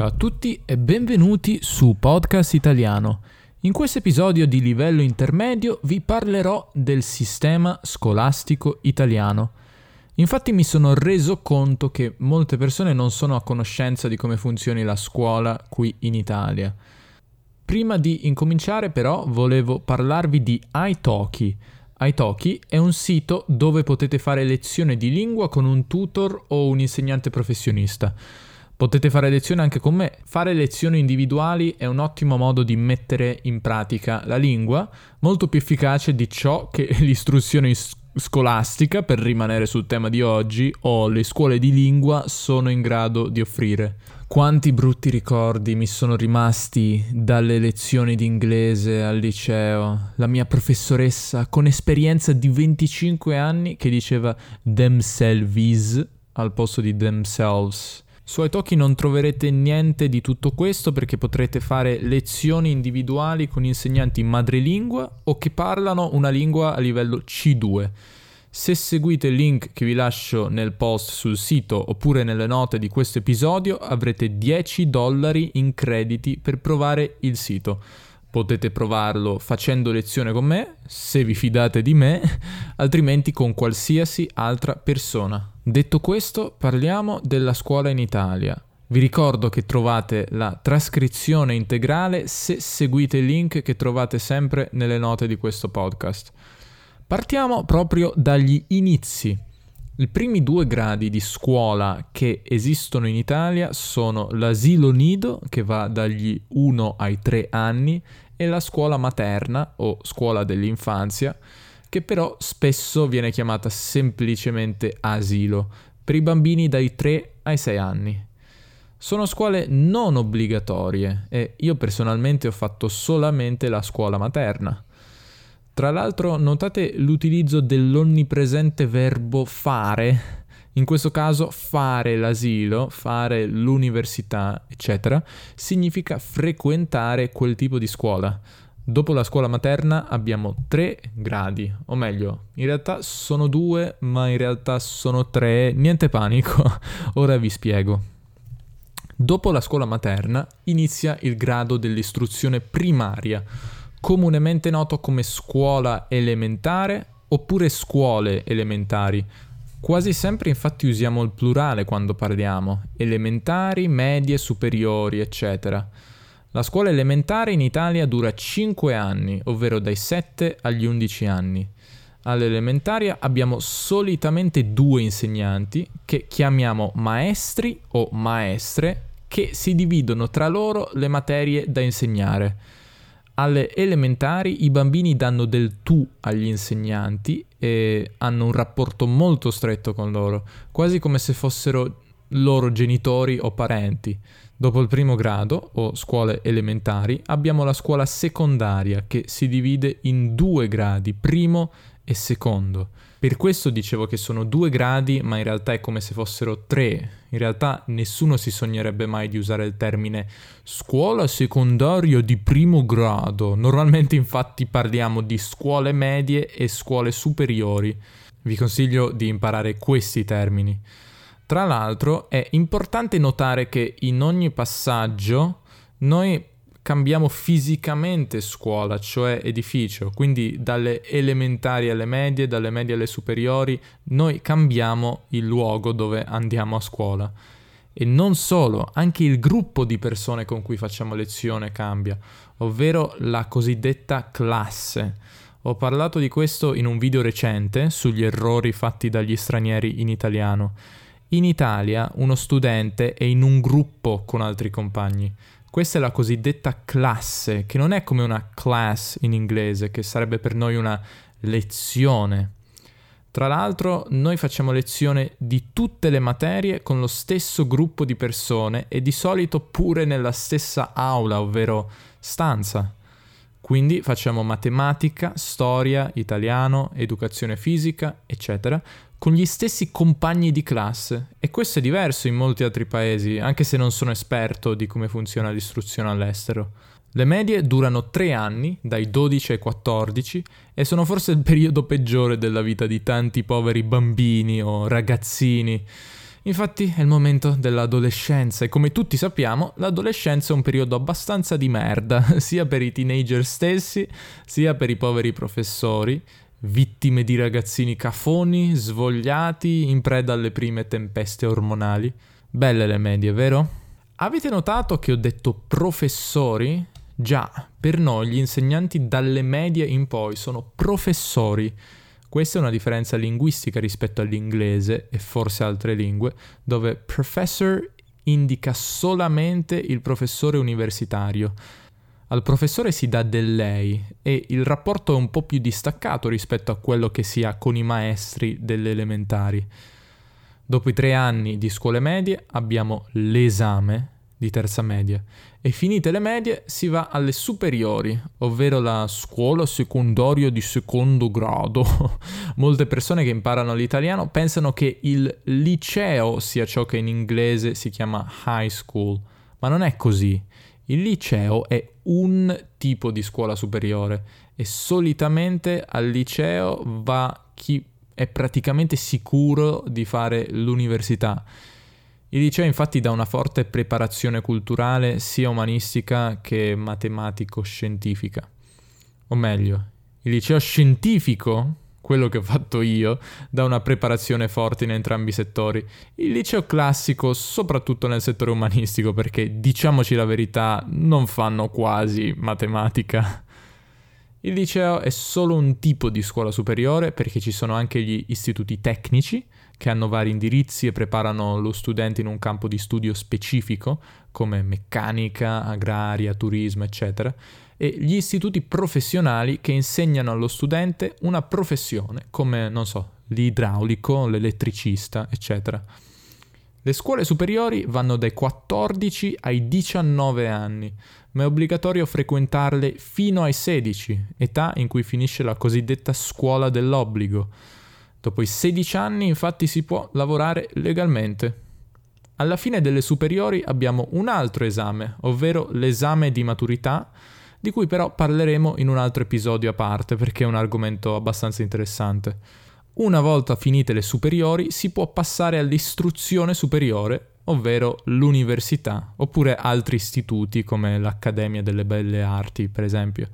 Ciao a tutti e benvenuti su Podcast Italiano. In questo episodio di livello intermedio vi parlerò del sistema scolastico italiano. Infatti mi sono reso conto che molte persone non sono a conoscenza di come funzioni la scuola qui in Italia. Prima di incominciare però volevo parlarvi di Italki. Italki è un sito dove potete fare lezione di lingua con un tutor o un insegnante professionista. Potete fare lezioni anche con me. Fare lezioni individuali è un ottimo modo di mettere in pratica la lingua, molto più efficace di ciò che l'istruzione scolastica, per rimanere sul tema di oggi, o le scuole di lingua sono in grado di offrire. Quanti brutti ricordi mi sono rimasti dalle lezioni di inglese al liceo. La mia professoressa con esperienza di 25 anni che diceva themselves al posto di themselves su iTalki non troverete niente di tutto questo perché potrete fare lezioni individuali con insegnanti madrelingua o che parlano una lingua a livello C2. Se seguite il link che vi lascio nel post sul sito oppure nelle note di questo episodio avrete 10 dollari in crediti per provare il sito. Potete provarlo facendo lezione con me, se vi fidate di me, altrimenti con qualsiasi altra persona. Detto questo, parliamo della scuola in Italia. Vi ricordo che trovate la trascrizione integrale se seguite il link che trovate sempre nelle note di questo podcast. Partiamo proprio dagli inizi. I primi due gradi di scuola che esistono in Italia sono l'asilo nido, che va dagli 1 ai 3 anni, e la scuola materna o scuola dell'infanzia, che però spesso viene chiamata semplicemente asilo, per i bambini dai 3 ai 6 anni. Sono scuole non obbligatorie e io personalmente ho fatto solamente la scuola materna. Tra l'altro notate l'utilizzo dell'onnipresente verbo fare, in questo caso fare l'asilo, fare l'università, eccetera, significa frequentare quel tipo di scuola. Dopo la scuola materna abbiamo tre gradi, o meglio, in realtà sono due, ma in realtà sono tre, niente panico, ora vi spiego. Dopo la scuola materna inizia il grado dell'istruzione primaria, comunemente noto come scuola elementare oppure scuole elementari. Quasi sempre infatti usiamo il plurale quando parliamo, elementari, medie, superiori, eccetera. La scuola elementare in Italia dura 5 anni, ovvero dai 7 agli 11 anni. All'elementaria abbiamo solitamente due insegnanti che chiamiamo maestri o maestre che si dividono tra loro le materie da insegnare. Alle elementari i bambini danno del tu agli insegnanti e hanno un rapporto molto stretto con loro, quasi come se fossero loro genitori o parenti. Dopo il primo grado, o scuole elementari, abbiamo la scuola secondaria che si divide in due gradi, primo e secondo. Per questo dicevo che sono due gradi, ma in realtà è come se fossero tre. In realtà nessuno si sognerebbe mai di usare il termine scuola secondaria di primo grado. Normalmente infatti parliamo di scuole medie e scuole superiori. Vi consiglio di imparare questi termini. Tra l'altro è importante notare che in ogni passaggio noi cambiamo fisicamente scuola, cioè edificio, quindi dalle elementari alle medie, dalle medie alle superiori, noi cambiamo il luogo dove andiamo a scuola. E non solo, anche il gruppo di persone con cui facciamo lezione cambia, ovvero la cosiddetta classe. Ho parlato di questo in un video recente sugli errori fatti dagli stranieri in italiano. In Italia uno studente è in un gruppo con altri compagni, questa è la cosiddetta classe, che non è come una class in inglese, che sarebbe per noi una lezione. Tra l'altro noi facciamo lezione di tutte le materie con lo stesso gruppo di persone e di solito pure nella stessa aula, ovvero stanza. Quindi facciamo matematica, storia, italiano, educazione fisica, eccetera, con gli stessi compagni di classe e questo è diverso in molti altri paesi, anche se non sono esperto di come funziona l'istruzione all'estero. Le medie durano 3 anni, dai 12 ai 14, e sono forse il periodo peggiore della vita di tanti poveri bambini o ragazzini. Infatti è il momento dell'adolescenza e come tutti sappiamo l'adolescenza è un periodo abbastanza di merda, sia per i teenager stessi, sia per i poveri professori, vittime di ragazzini cafoni, svogliati, in preda alle prime tempeste ormonali. Belle le medie, vero? Avete notato che ho detto professori? Già, per noi gli insegnanti dalle medie in poi sono professori. Questa è una differenza linguistica rispetto all'inglese e forse altre lingue, dove professor indica solamente il professore universitario. Al professore si dà del lei e il rapporto è un po' più distaccato rispetto a quello che si ha con i maestri delle elementari. Dopo i tre anni di scuole medie abbiamo l'esame di terza media e finite le medie si va alle superiori, ovvero la scuola secondaria di secondo grado. Molte persone che imparano l'italiano pensano che il liceo sia ciò che in inglese si chiama high school, ma non è così. Il liceo è un tipo di scuola superiore e solitamente al liceo va chi è praticamente sicuro di fare l'università il liceo infatti dà una forte preparazione culturale sia umanistica che matematico-scientifica. O meglio, il liceo scientifico, quello che ho fatto io, dà una preparazione forte in entrambi i settori. Il liceo classico, soprattutto nel settore umanistico, perché diciamoci la verità, non fanno quasi matematica. Il liceo è solo un tipo di scuola superiore perché ci sono anche gli istituti tecnici, che hanno vari indirizzi e preparano lo studente in un campo di studio specifico, come meccanica, agraria, turismo, eccetera, e gli istituti professionali che insegnano allo studente una professione, come, non so, l'idraulico, l'elettricista, eccetera. Le scuole superiori vanno dai 14 ai 19 anni, ma è obbligatorio frequentarle fino ai 16, età in cui finisce la cosiddetta scuola dell'obbligo, Dopo i 16 anni infatti si può lavorare legalmente. Alla fine delle superiori abbiamo un altro esame, ovvero l'esame di maturità, di cui però parleremo in un altro episodio a parte perché è un argomento abbastanza interessante. Una volta finite le superiori si può passare all'istruzione superiore, ovvero l'università, oppure altri istituti come l'Accademia delle Belle Arti, per esempio.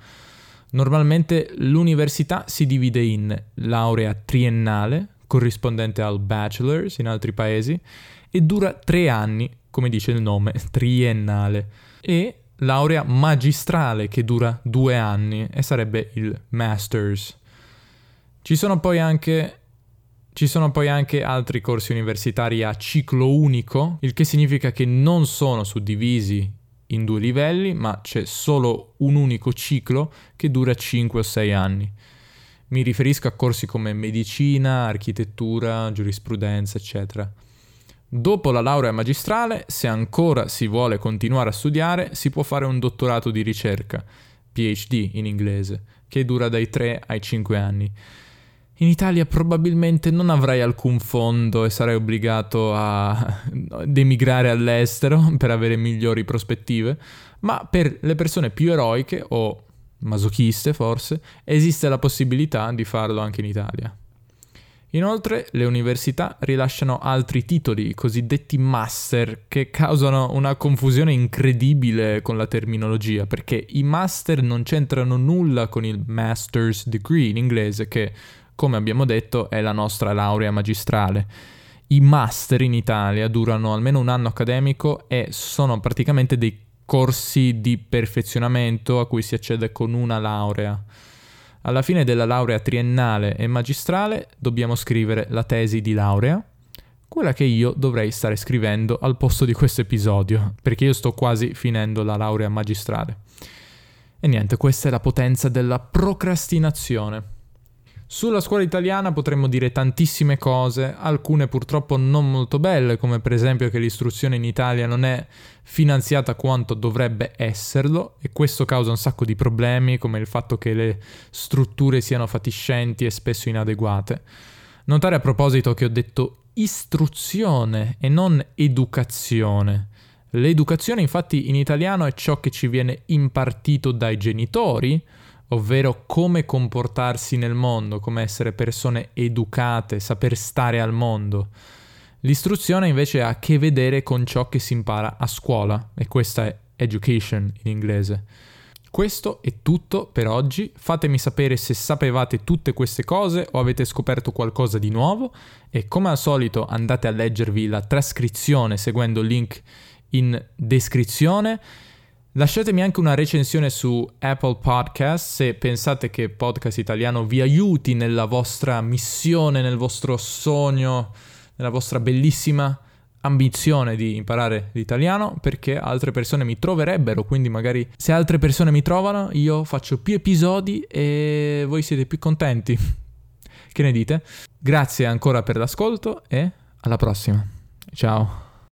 Normalmente l'università si divide in laurea triennale, corrispondente al bachelor's in altri paesi, e dura tre anni, come dice il nome, triennale, e laurea magistrale che dura due anni e sarebbe il master's. Ci sono poi anche ci sono poi anche altri corsi universitari a ciclo unico, il che significa che non sono suddivisi in due livelli, ma c'è solo un unico ciclo che dura 5 o 6 anni. Mi riferisco a corsi come medicina, architettura, giurisprudenza, eccetera. Dopo la laurea magistrale, se ancora si vuole continuare a studiare, si può fare un dottorato di ricerca, PhD in inglese, che dura dai 3 ai 5 anni. In Italia probabilmente non avrai alcun fondo e sarai obbligato a emigrare all'estero per avere migliori prospettive, ma per le persone più eroiche o masochiste forse esiste la possibilità di farlo anche in Italia. Inoltre le università rilasciano altri titoli, i cosiddetti master, che causano una confusione incredibile con la terminologia, perché i master non c'entrano nulla con il master's degree in inglese, che come abbiamo detto, è la nostra laurea magistrale. I master in Italia durano almeno un anno accademico e sono praticamente dei corsi di perfezionamento a cui si accede con una laurea. Alla fine della laurea triennale e magistrale dobbiamo scrivere la tesi di laurea, quella che io dovrei stare scrivendo al posto di questo episodio, perché io sto quasi finendo la laurea magistrale. E niente, questa è la potenza della procrastinazione. Sulla scuola italiana potremmo dire tantissime cose, alcune purtroppo non molto belle, come per esempio che l'istruzione in Italia non è finanziata quanto dovrebbe esserlo e questo causa un sacco di problemi, come il fatto che le strutture siano fatiscenti e spesso inadeguate. Notare a proposito che ho detto istruzione e non educazione. L'educazione infatti in italiano è ciò che ci viene impartito dai genitori, ovvero come comportarsi nel mondo, come essere persone educate, saper stare al mondo. L'istruzione invece ha a che vedere con ciò che si impara a scuola e questa è education in inglese. Questo è tutto per oggi, fatemi sapere se sapevate tutte queste cose o avete scoperto qualcosa di nuovo e come al solito andate a leggervi la trascrizione seguendo il link in descrizione. Lasciatemi anche una recensione su Apple Podcast se pensate che Podcast Italiano vi aiuti nella vostra missione, nel vostro sogno, nella vostra bellissima ambizione di imparare l'italiano perché altre persone mi troverebbero, quindi magari se altre persone mi trovano io faccio più episodi e voi siete più contenti. che ne dite? Grazie ancora per l'ascolto e alla prossima. Ciao.